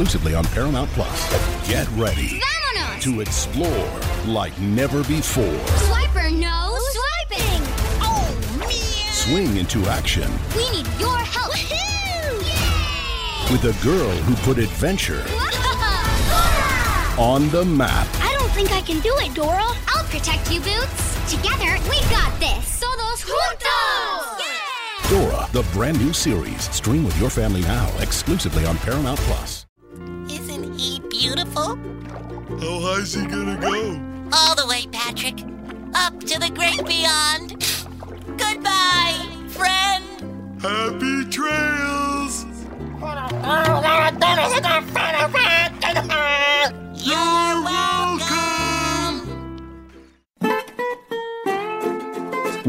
exclusively on Paramount Plus. Get ready Vámonos! to explore like never before. Swiper, no swiping! Oh, man! Swing into action We need your help! Woohoo! with a girl who put adventure on the map. I don't think I can do it, Dora. I'll protect you, Boots. Together, we got this. Todos juntos! Yeah! Dora, the brand new series. Stream with your family now, exclusively on Paramount Plus. Isn't he beautiful? How high's he gonna go? All the way, Patrick. Up to the great beyond. Goodbye, friend. Happy trails!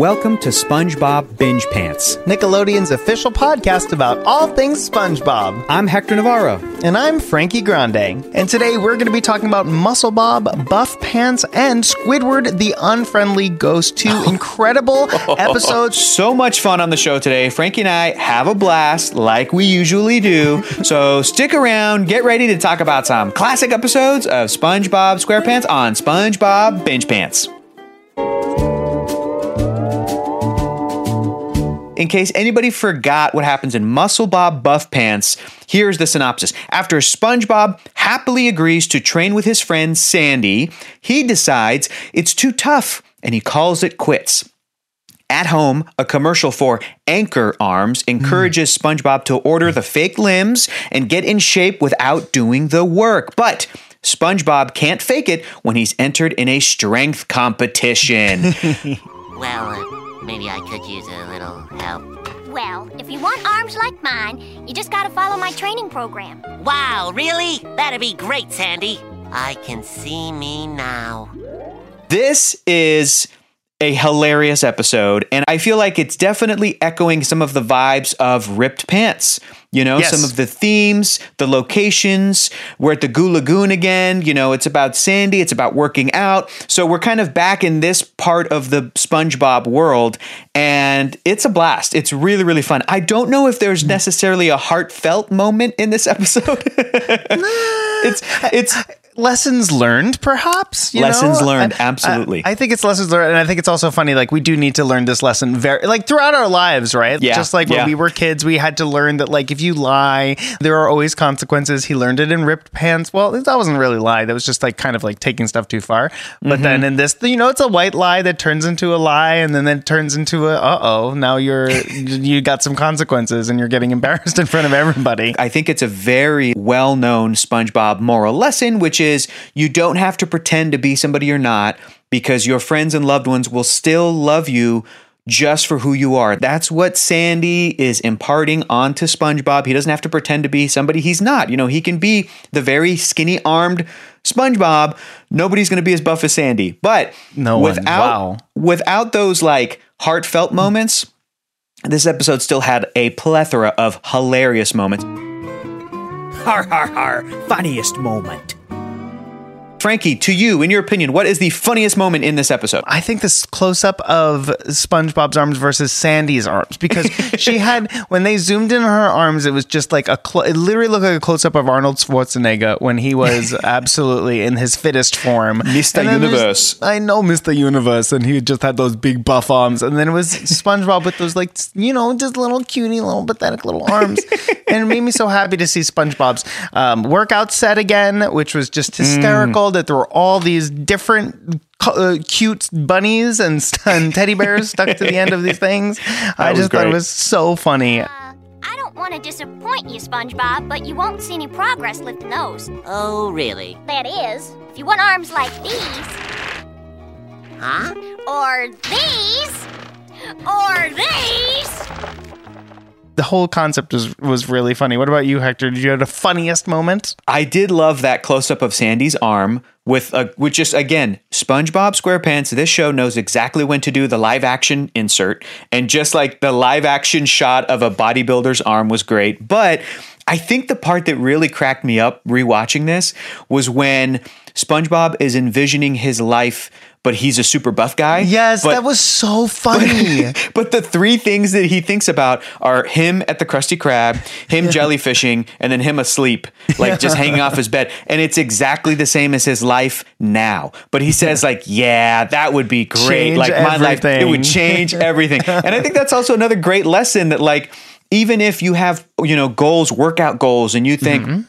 Welcome to SpongeBob Binge Pants. Nickelodeon's official podcast about all things SpongeBob. I'm Hector Navarro. And I'm Frankie Grande. And today we're going to be talking about Muscle Bob, Buff Pants, and Squidward the Unfriendly Ghost. Two incredible episodes. So much fun on the show today. Frankie and I have a blast like we usually do. So stick around, get ready to talk about some classic episodes of SpongeBob SquarePants on SpongeBob Binge Pants. In case anybody forgot what happens in Muscle Bob Buff Pants, here's the synopsis. After SpongeBob happily agrees to train with his friend Sandy, he decides it's too tough and he calls it quits. At home, a commercial for Anchor Arms encourages SpongeBob to order the fake limbs and get in shape without doing the work. But SpongeBob can't fake it when he's entered in a strength competition. Well, uh, maybe I could use a little help. Well, if you want arms like mine, you just gotta follow my training program. Wow, really? That'd be great, Sandy. I can see me now. This is a hilarious episode, and I feel like it's definitely echoing some of the vibes of Ripped Pants. You know, Yes. some of the themes, the locations. We're at the Goo Lagoon again. You know, it's about Sandy, it's about working out. So we're kind of back in this part of the SpongeBob world, and it's a blast. It's really, really fun. I don't know if there's necessarily a heartfelt moment in this episode. it's it's Lessons learned, perhaps. you Lessons know? learned, I- absolutely. I, I think it's lessons learned, and I think it's also funny. Like we do need to learn this lesson very, like throughout our lives, right? Yeah, Just like when yeah. we were kids, we had to learn that, like, if you lie, there are always consequences. He learned it in ripped pants. Well, that wasn't really a lie. That was just like kind of like taking stuff too far. But Mm-hmm. then in this, you know, it's a white lie that turns into a lie, and then it turns into a uh oh. Now you're you got some consequences, and you're getting embarrassed in front of everybody. I think it's a very well known SpongeBob moral lesson, which is you don't have to pretend to be somebody you're not because your friends and loved ones will still love you just for who you are. That's what Sandy is imparting onto SpongeBob. He doesn't have to pretend to be somebody he's not. You know, he can be the very skinny armed SpongeBob. Nobody's going to be as buff as Sandy. But No without Wow. without those like heartfelt moments, this episode still had a plethora of hilarious moments. Har har har, funniest moment. Frankie, to you, in your opinion, what is the funniest moment in this episode? I think this close up of SpongeBob's arms versus Sandy's arms because she had when they zoomed in on her arms, it was just like a clo- it literally looked like a close up of Arnold Schwarzenegger when he was absolutely in his fittest form, Mr. And then there's- Universe. I know Mr. Universe, and he just had those big buff arms, and then it was SpongeBob with those like you know just little cutie, little pathetic little arms, and it made me so happy to see SpongeBob's um, workout set again, which was just hysterical. That there were all these different. Uh, cute bunnies and, and teddy bears stuck to the end of these things. I was just thought it was so funny. Uh, I don't want to disappoint you, SpongeBob, but you won't see any progress lifting those. Oh, really? That is, if you want arms like these, Huh? or these, or these. The whole concept was was really funny. What about you, Hector? Did you have the funniest moment? I did love that close up of Sandy's arm with a, which just again, SpongeBob SquarePants. This show knows exactly when to do the live action insert, and just like the live action shot of a bodybuilder's arm was great, but. I think the part that really cracked me up rewatching this was when SpongeBob is envisioning his life, but he's a super buff guy. Yes, but, that was so funny. But the three things that he thinks about are him at the Krusty Krab, him jellyfishing, and then him asleep, like just hanging off his bed. And it's exactly the same as his life now. But he says, like, yeah, that would be great. Change like my life, it would change everything. and I think that's also another great lesson that, like, even if you have, you know, goals, workout goals, and you think, mm-hmm.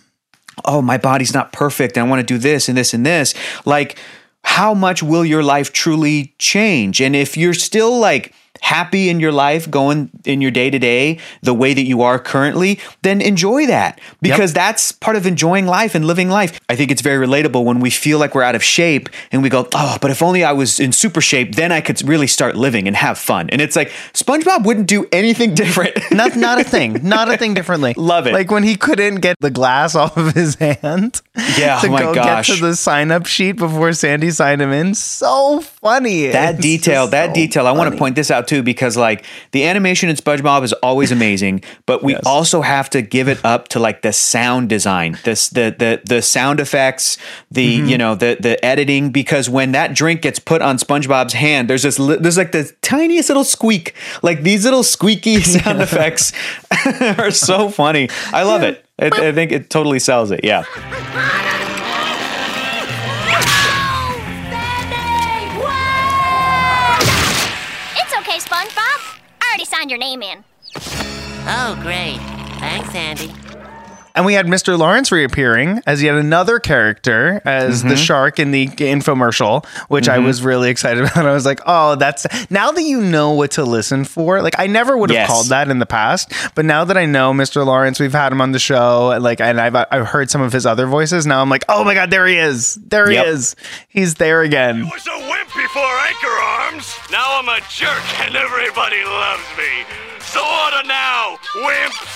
oh, my body's not perfect. and I want to do this and this and this. Like, how much will your life truly change? And if you're still like happy in your life going in your day to day the way that you are currently, then enjoy that because that's part of enjoying life and living life. I think it's very relatable when we feel like we're out of shape and we go, oh, but if only I was in super shape, then I could really start living and have fun. And it's like SpongeBob wouldn't do anything different. not not a thing. Not a thing differently. Love it. Like when he couldn't get the glass off of his hand. Yeah, to oh my go gosh. get to the sign up sheet before Sandy signed him in. So funny. that It's detail that so detail i want to point this out too because like the animation in spongebob is always amazing but we also have to give it up to like the sound design this the the the sound effects the Mm-hmm. you know the the editing because when that drink gets put on spongebob's hand there's this li- there's like the tiniest little squeak. Like these little squeaky sound effects are so funny. I love it. I, I think it totally sells it. Yeah I already signed your name in. Oh, great. Thanks, Andy. And we had Mr. Lawrence reappearing as yet another character as Mm-hmm. the shark in the infomercial, which I was really excited about. I was like, oh, that's now that you know what to listen for. Like, I never would have Yes. called that in the past, but now that I know Mr. Lawrence, we've had him on the show, and like, and I've I've heard some of his other voices. Now I'm like, oh my god, there he is, there Yep. he is, he's there again. was a wimp before Anchor Arms. Now I'm a jerk and everybody loves me. So order now, wimp.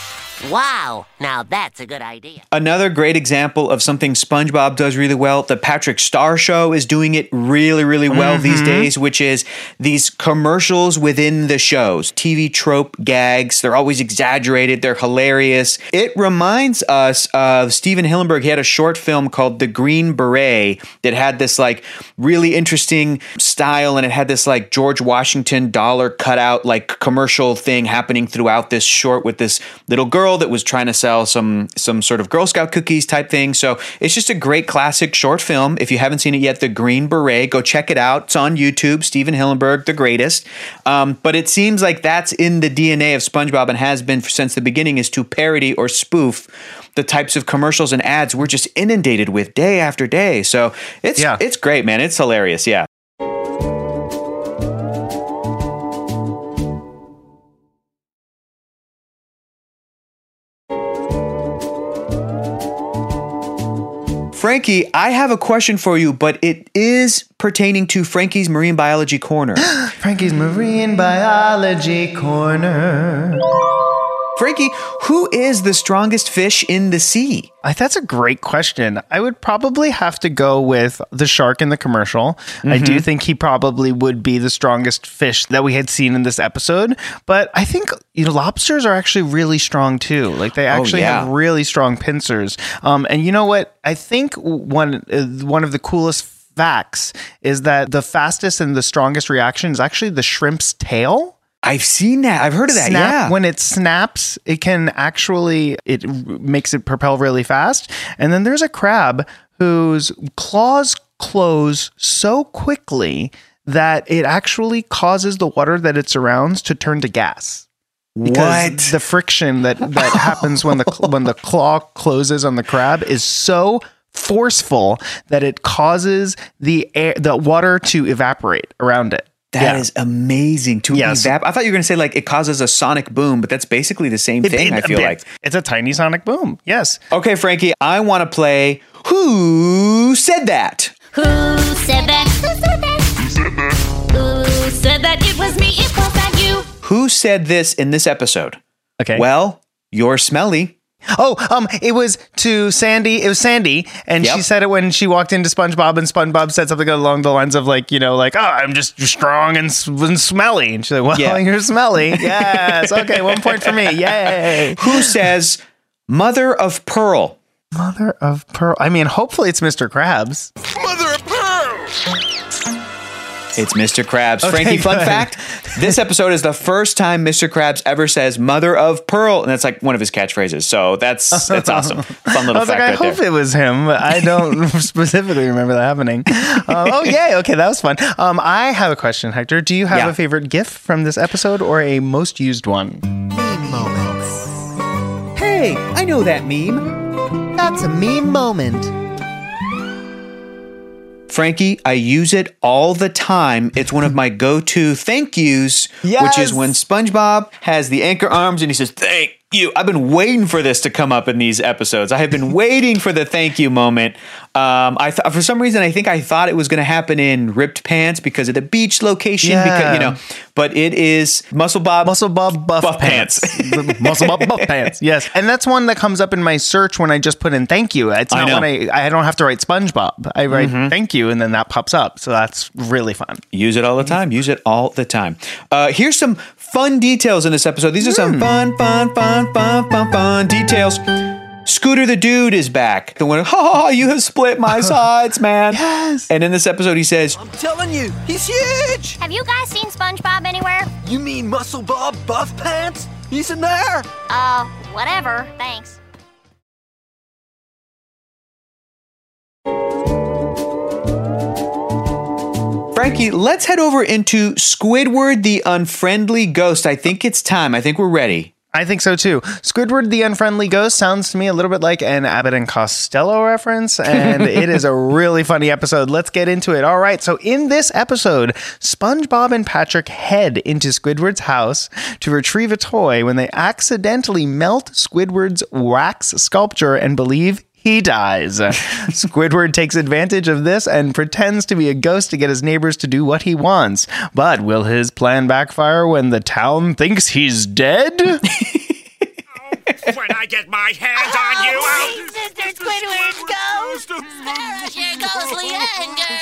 Wow, now that's a good idea. Another great example of something SpongeBob does really well. The Patrick Star Show is doing it really, really well mm-hmm. these days, which is these commercials within the shows, TV trope gags. They're always exaggerated, they're hilarious. It reminds us of Stephen Hillenburg. He had a short film called The Green Beret that had this like really interesting style and it had this like George Washington dollar cutout like commercial thing happening throughout this short with this little girl that was trying to sell some some sort of Girl Scout cookies type thing. So it's just a great classic short film. If you haven't seen it yet, The Green Beret, go check it out. It's on YouTube. Stephen Hillenburg, the greatest. Um, but it seems like that's in the DNA of SpongeBob and has been since the beginning is to parody or spoof the types of commercials and ads we're just inundated with day after day. So it's Yeah. it's great, man. It's hilarious. Yeah. Frankie, I have a question for you, but it is pertaining to Frankie's Marine Biology Corner. Frankie's Marine Biology Corner. Frankie, who is the strongest fish in the sea? I, that's a great question. I would probably have to go with the shark in the commercial. I Mm-hmm. do think he probably would be the strongest fish that we had seen in this episode. But I think you know lobsters are actually really strong too. Like they actually Oh, yeah. have really strong pincers. Um, and you know what? I think one uh, one of the coolest facts is that the fastest and the strongest reaction is actually the shrimp's tail I've seen that. I've heard of that. snap yeah. when it snaps it can actually it r- makes it propel really fast and then there's a crab whose claws close so quickly that it actually causes the water that it surrounds to turn to gas because what? the friction that that happens when the when the claw closes on the crab is so forceful that it causes the air the water to evaporate around it That is Yeah. amazing. To Yes. evap- I thought you were going to say like it causes a sonic boom, but that's basically the same It- thing. it- I feel it- like. it's a tiny sonic boom. Yes. Okay, Frankie, I want to play. Who said that? Who said that? Who said that? Who said that? It was me. It was not you. Who said this in this episode? Okay. Well, you're smelly. oh, um, it was to Sandy. It was Sandy, and she said it when she walked into SpongeBob, and SpongeBob said something along the lines of like, you know, like, oh, I'm just strong and, s- and smelly, and she's like, well, Yeah. you're smelly. Yes. Okay. One point for me. Yay. Who says Mother of Pearl. Mother of pearl. I mean, hopefully it's Mr. Krabs. Mother of pearl! It's Mr. Krabs. Okay, Frankie, fun good. fact this episode is the first time Mr. Krabs ever says mother of pearl, and that's like one of his catchphrases. So that's that's awesome. Fun little I was fact like, I right hope there. it was him. but I don't specifically remember that happening. Um, oh, yay. Okay, that was fun. Um, I have a question, Hector. Do you have Yeah. a favorite GIF from this episode or a most used one? Meme moments. Hey, I know that meme. That's a meme moment. Frankie, I use it all the time. It's one of my go-to thank yous, which is when SpongeBob has the anchor arms and he says, "Thank you." I've been waiting for this to come up in these episodes. I have been waiting for the thank you moment. Um, I th- for some reason I think I thought it was going to happen in Ripped Pants because of the beach location. Because you know, but it is Muscle Bob. Muscle Bob Buff, Buff Pants. Pants. Muscle Bob Buff Pants. Yes. And that's one that comes up in my search when I just put in thank you. It's I not know. when I I don't have to write SpongeBob. I write thank you and then that pops up. So that's really fun. Use it all the time. Use it all the time. Uh, here's some fun details in this episode. These are some fun, fun, fun, fun, fun, fun details. Scooter the dude is back. The one, oh, you have split my sides, man. Yes. And in this episode, he says, I'm telling you, he's huge. Have you guys seen SpongeBob anywhere? You mean Muscle Bob Buff Pants? He's in there. Uh, whatever. Thanks. Frankie, let's head over into Squidward the Unfriendly Ghost. I think it's time. I think we're ready. I think so too. Squidward the Unfriendly Ghost sounds to me a little bit like an Abbott and Costello reference, and it is a really funny episode. Let's get into it. All right. So, in this episode, SpongeBob and Patrick head into Squidward's house to retrieve a toy when they accidentally melt Squidward's wax sculpture and believe he dies. Squidward takes advantage of this and pretends to be a ghost to get his neighbors to do what he wants. But will his plan backfire when the town thinks he's dead? When I get my hands on oh, you, I'll... Sister Squidward's ghost! Spare us your ghostly anger!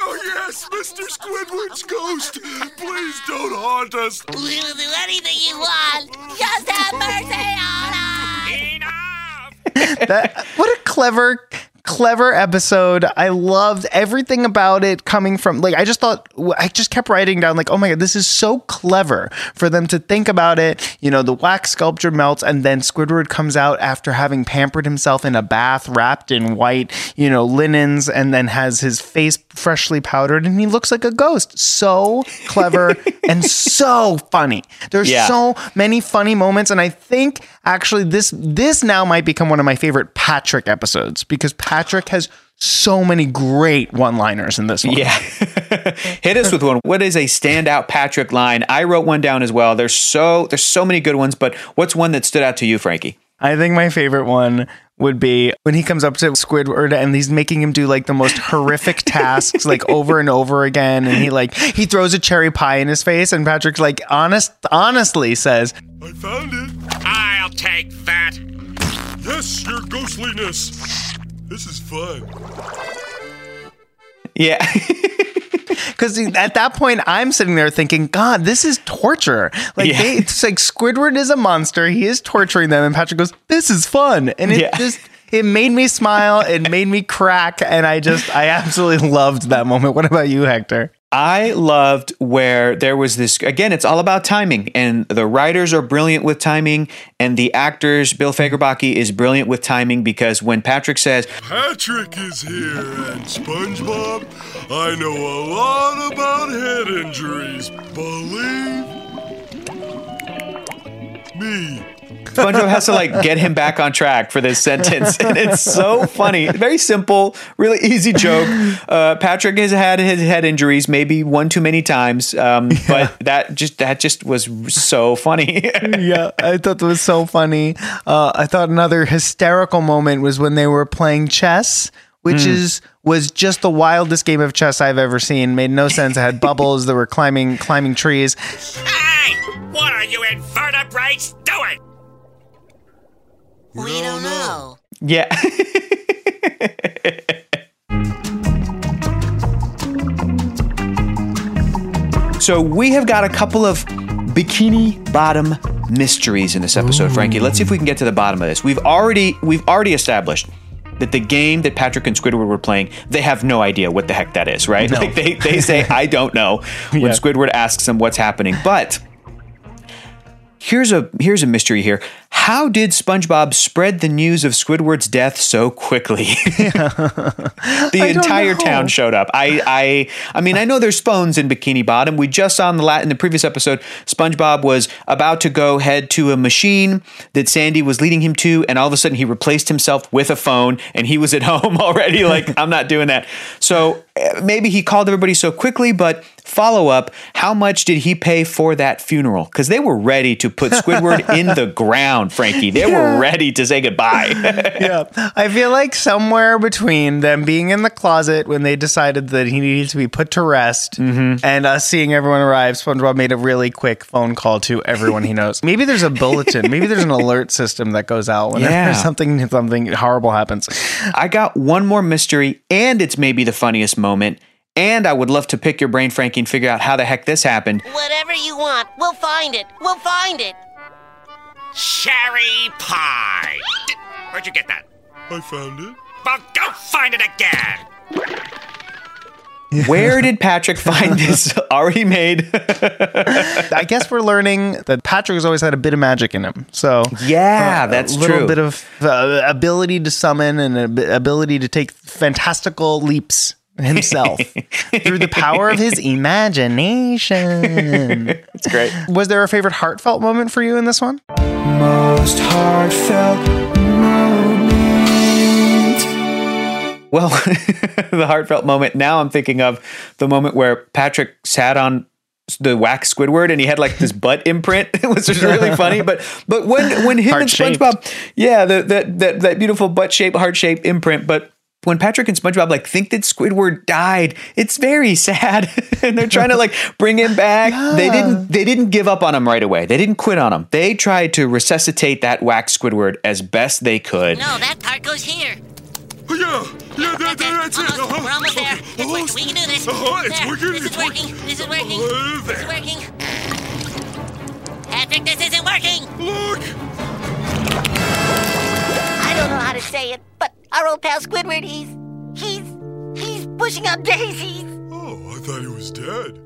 Oh, yes, Mr. Squidward's ghost. Please don't haunt us. We will do anything you want! Just have mercy on us! That what a clever clever episode. I loved everything about it coming from like i just thought i just kept writing down like oh my god this is so clever for them to think about it. You know the wax sculpture melts and then squidward comes out after having pampered himself in a bath wrapped in white you know linens and then has his face freshly powdered and he looks like a ghost. So clever and so funny. There's Yeah. so many funny moments and i think actually this this now might become one of my favorite patrick episodes because patrick has so many great one liners in this one Yeah. Hit us with one. What is a standout Patrick line? I wrote one down as well. There's so there's so many good ones, but what's one that stood out to you, Frankie? i think my favorite one would be when he comes up to squidward and he's making him do like the most horrific tasks like over and over again and he like he throws a cherry pie in his face and patrick's like honest honestly says I found it. I'll take that. Yes, your ghostliness. This is fun. Yeah. Because at that point, I'm sitting there thinking, God, this is torture. Like, Yeah. they, it's like Squidward is a monster. He is torturing them. And Patrick goes, This is fun. And it Yeah. just, it made me smile. It made me crack. And I just, I absolutely loved that moment. What about you, Hector? I loved where there was this again, it's all about timing. And the writers are brilliant with timing, and the actors, Bill Fagerbakke is brilliant with timing because when Patrick says, Patrick is here, and SpongeBob, I know a lot about head injuries. Believe me. SpongeBob has to like get him back on track for this sentence, and it's so funny. Very simple, really easy joke. Uh, Patrick has had his head injuries, maybe one too many times, um, but that just that just was so funny. yeah, I thought it was so funny. Uh, I thought another hysterical moment was when they were playing chess, which is was just the wildest game of chess I've ever seen. Made no sense. It had bubbles. They were climbing climbing trees. Hey! What are you invertebrates doing? We don't know. yeah. so we have got a couple of bikini bottom mysteries in this episode, Frankie. Let's see if we can get to the bottom of this. We've already we've already established that the game that Patrick and Squidward were playing, they have no idea what the heck that is, right? Like they, they say, I don't know when Yeah. Squidward asks them what's happening. But here's a here's a mystery here. How did SpongeBob spread the news of Squidward's death so quickly? the entire know. town showed up. I I I mean, I know there's phones in Bikini Bottom. We just saw in the lat in the previous episode, SpongeBob was about to go head to a machine that Sandy was leading him to, and all of a sudden he replaced himself with a phone, and he was at home already. Like I'm not doing that. So eh, maybe he called everybody so quickly, but follow up: How much did he pay for that funeral? Because they were ready to put Squidward in the ground, Frankie. They were ready to say goodbye. yeah. I feel like somewhere between them being in the closet when they decided that he needed to be put to rest Mm-hmm. and us seeing everyone arrive, SpongeBob made a really quick phone call to everyone he knows. Maybe there's a bulletin. Maybe there's an alert system that goes out whenever Yeah. something something horrible happens. I got one more mystery, and it's maybe the funniest moment. And I would love to pick your brain, Frankie, and figure out how the heck this happened. Whatever you want, we'll find it. We'll find it. Cherry pie. Where'd you get that? I found it. Well, go find it again. Where did Patrick find this already made? I guess we're learning that Patrick has always had a bit of magic in him. So Yeah, uh, that's a little true. bit of uh, ability to summon and a ability to take fantastical leaps himself through the power of his imagination. It's great. Was there a favorite heartfelt moment for you in this one? Most heartfelt moment. Well, the heartfelt moment. Now I'm thinking of the moment where Patrick sat on the wax Squidward and he had like this butt imprint, which was really funny. But but when when him and Heart-shaped. SpongeBob, yeah, the, that that that beautiful butt shape, heart shape imprint, but. When Patrick and SpongeBob like think that Squidward died, it's very sad, and they're trying to like bring him back. They didn't. They didn't give up on him right away. They didn't quit on him. They tried to resuscitate that wax Squidward as best they could. No, that part goes here. Oh, yeah, yeah, that, that, that's it. Uh-huh. We're almost there. It's working. We can do this. Uh-huh, it's There. working, This is working. working. This is working. Uh, This is working. Patrick, this isn't working. Look. I don't know how to say it, but our old pal Squidward, he's he's he's pushing up daisies. Oh, I thought he was dead.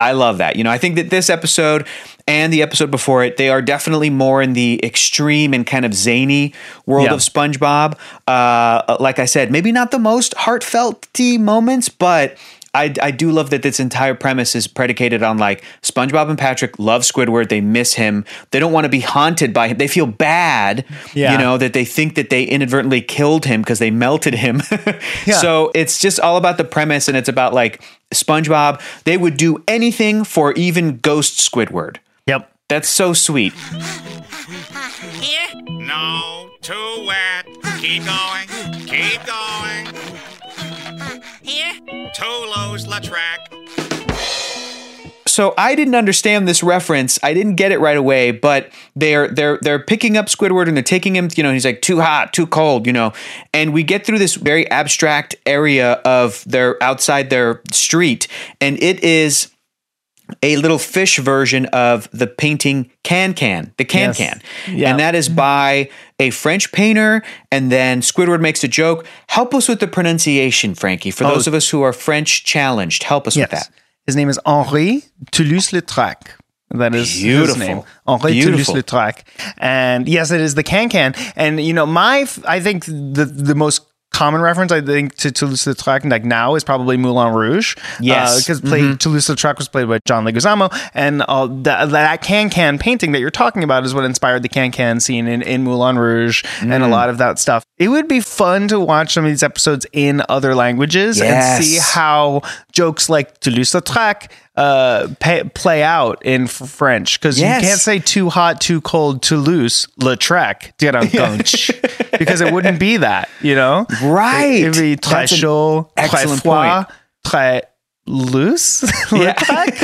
I love that. You know, I think that this episode and the episode before it, they are definitely more in the extreme and kind of zany world Yeah. of SpongeBob. Uh, like I said, maybe not the most heartfelt moments, but I, I do love that this entire premise is predicated on like SpongeBob and Patrick love Squidward. They miss him. They don't want to be haunted by him. They feel bad, Yeah. you know, that they think that they inadvertently killed him because they melted him. yeah. So it's just all about the premise and it's about like SpongeBob. They would do anything for even Ghost Squidward. Yep. That's so sweet. Here, No, too wet. Keep going. Keep going. Here. Too loose. So I didn't understand this reference. I didn't get it right away, but they're they're they're picking up Squidward and they're taking him, you know, he's like too hot, too cold, you know. And we get through this very abstract area of their outside their street and it is a little fish version of the painting Can Can, the Can Yes. Can. Yeah. And that is mm-hmm. by a French painter. And then Squidward makes a joke. Help us with the pronunciation, Frankie. For Oh. those of us who are French challenged, help us with that. His name is Henri Toulouse-Lautrec. That is Beautiful. his name. Henri. Toulouse-Lautrec. And yes, it is the Can Can. And you know, my I think the the most common reference I think to Toulouse-Lautrec like now is probably Moulin Rouge. Yes. because played Toulouse-Lautrec was played by John Leguizamo, and uh, that that Can Can painting that you're talking about is what inspired the Can Can scene in, in Moulin Rouge and Mm. a lot of that stuff. It would be fun to watch some of these episodes in other languages Yes. and see how jokes like Toulouse-Lautrec uh, pay, play out in French because Yes. you can't say too hot, too cold, too loose, Lautrec, because it wouldn't be that, you know? Right. It, would be très chaud, très froid, très loose. Lautrec,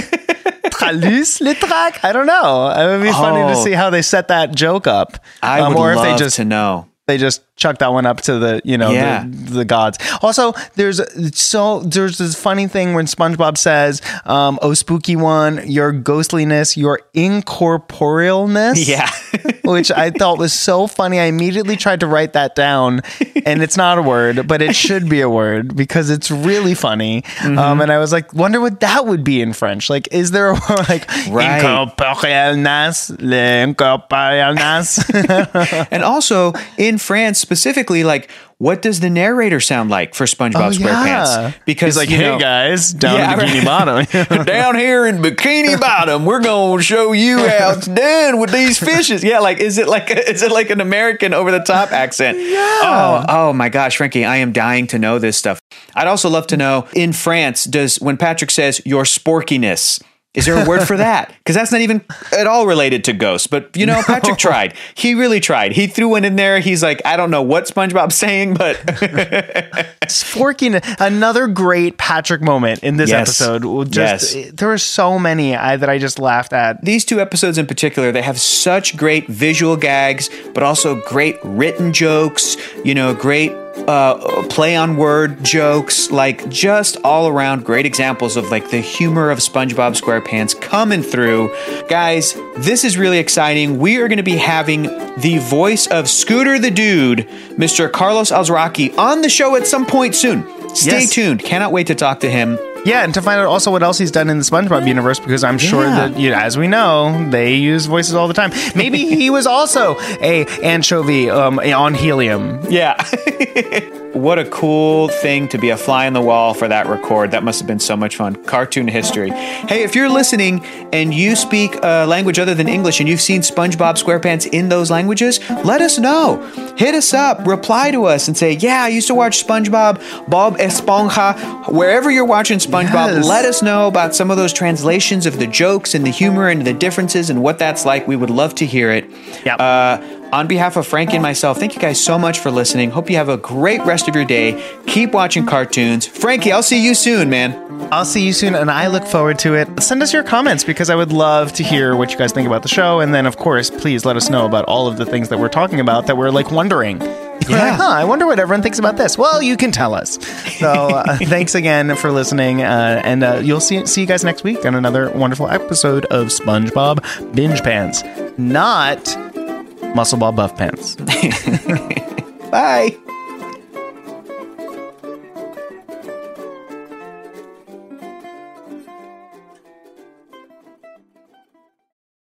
très loose, Lautrec. I don't know. It would be funny to Oh. see how they set that joke up. I Um, would or if love they just to know. They just chuck that one up to the you know Yeah. the, the gods. Also, there's so there's this funny thing when SpongeBob says, um, "Oh, spooky one, your ghostliness, your incorporealness." Yeah. Which I thought was so funny. I immediately tried to write that down, and it's not a word, but it should be a word because it's really funny. Mm-hmm. Um, and I was like, wonder what that would be in French. Like, is there a word like Right. incorporealness, l'incorporealness? And also in France specifically, like what does the narrator sound like for SpongeBob Oh, SquarePants? yeah. Because He's like, you hey know- guys, down Yeah, in Bikini right. Bottom. down here in Bikini Bottom, we're gonna show you how it's done with these fishes. Yeah, like is it like is it like an American over the top accent? Yeah. Oh, oh my gosh, Frankie, I am dying to know this stuff. I'd also love to know in France, does when Patrick says your sporkiness. Is there a word for that? Because that's not even at all related to ghosts. But you know, Patrick tried. He really tried. He threw one in there. He's like, I don't know what SpongeBob's saying, but Forking another great Patrick moment in this Yes. episode. Just Yes. there were so many I, that I just laughed at. these two episodes in particular, they have such great visual gags, but also great written jokes, you know, great uh, play on word jokes, like just all around great examples of like the humor of SpongeBob SquarePants coming through. Guys, this is really exciting. We are going to be having the voice of Scooter the Dude, Mr. Carlos Alazraqui, on the show at some point soon. Stay Yes. tuned. Cannot wait to talk to him. Yeah, and to find out also what else he's done in the SpongeBob universe, because I'm sure Yeah. that, you know, as we know, they use voices all the time. Maybe he was also a anchovy um, on helium. Yeah. what a cool thing to be a fly on the wall for that record. That must have been so much fun. Cartoon history. Hey, if you're listening and you speak a language other than English and you've seen SpongeBob SquarePants in those languages, let us know. Hit us up, reply to us, and say, Yeah, I used to watch SpongeBob, Bob Esponja. Wherever you're watching SpongeBob, Yes. let us know about some of those translations of the jokes and the humor and the differences and what that's like. We would love to hear it. Yep. Uh, on behalf of Frankie and myself, thank you guys so much for listening. Hope you have a great rest of your day. Keep watching cartoons. Frankie, I'll see you soon, man. I'll see you soon, and I look forward to it. Send us your comments because I would love to hear what you guys think about the show. And then, of course, please let us know about all of the things that we're talking about that we're like wondering. Yeah. like, huh, I wonder what everyone thinks about this. Well, you can tell us. So, uh, thanks again for listening, uh, and uh, you'll see see you guys next week on another wonderful episode of SpongeBob Binge Pants, not Muscle Ball Buff Pants. Bye.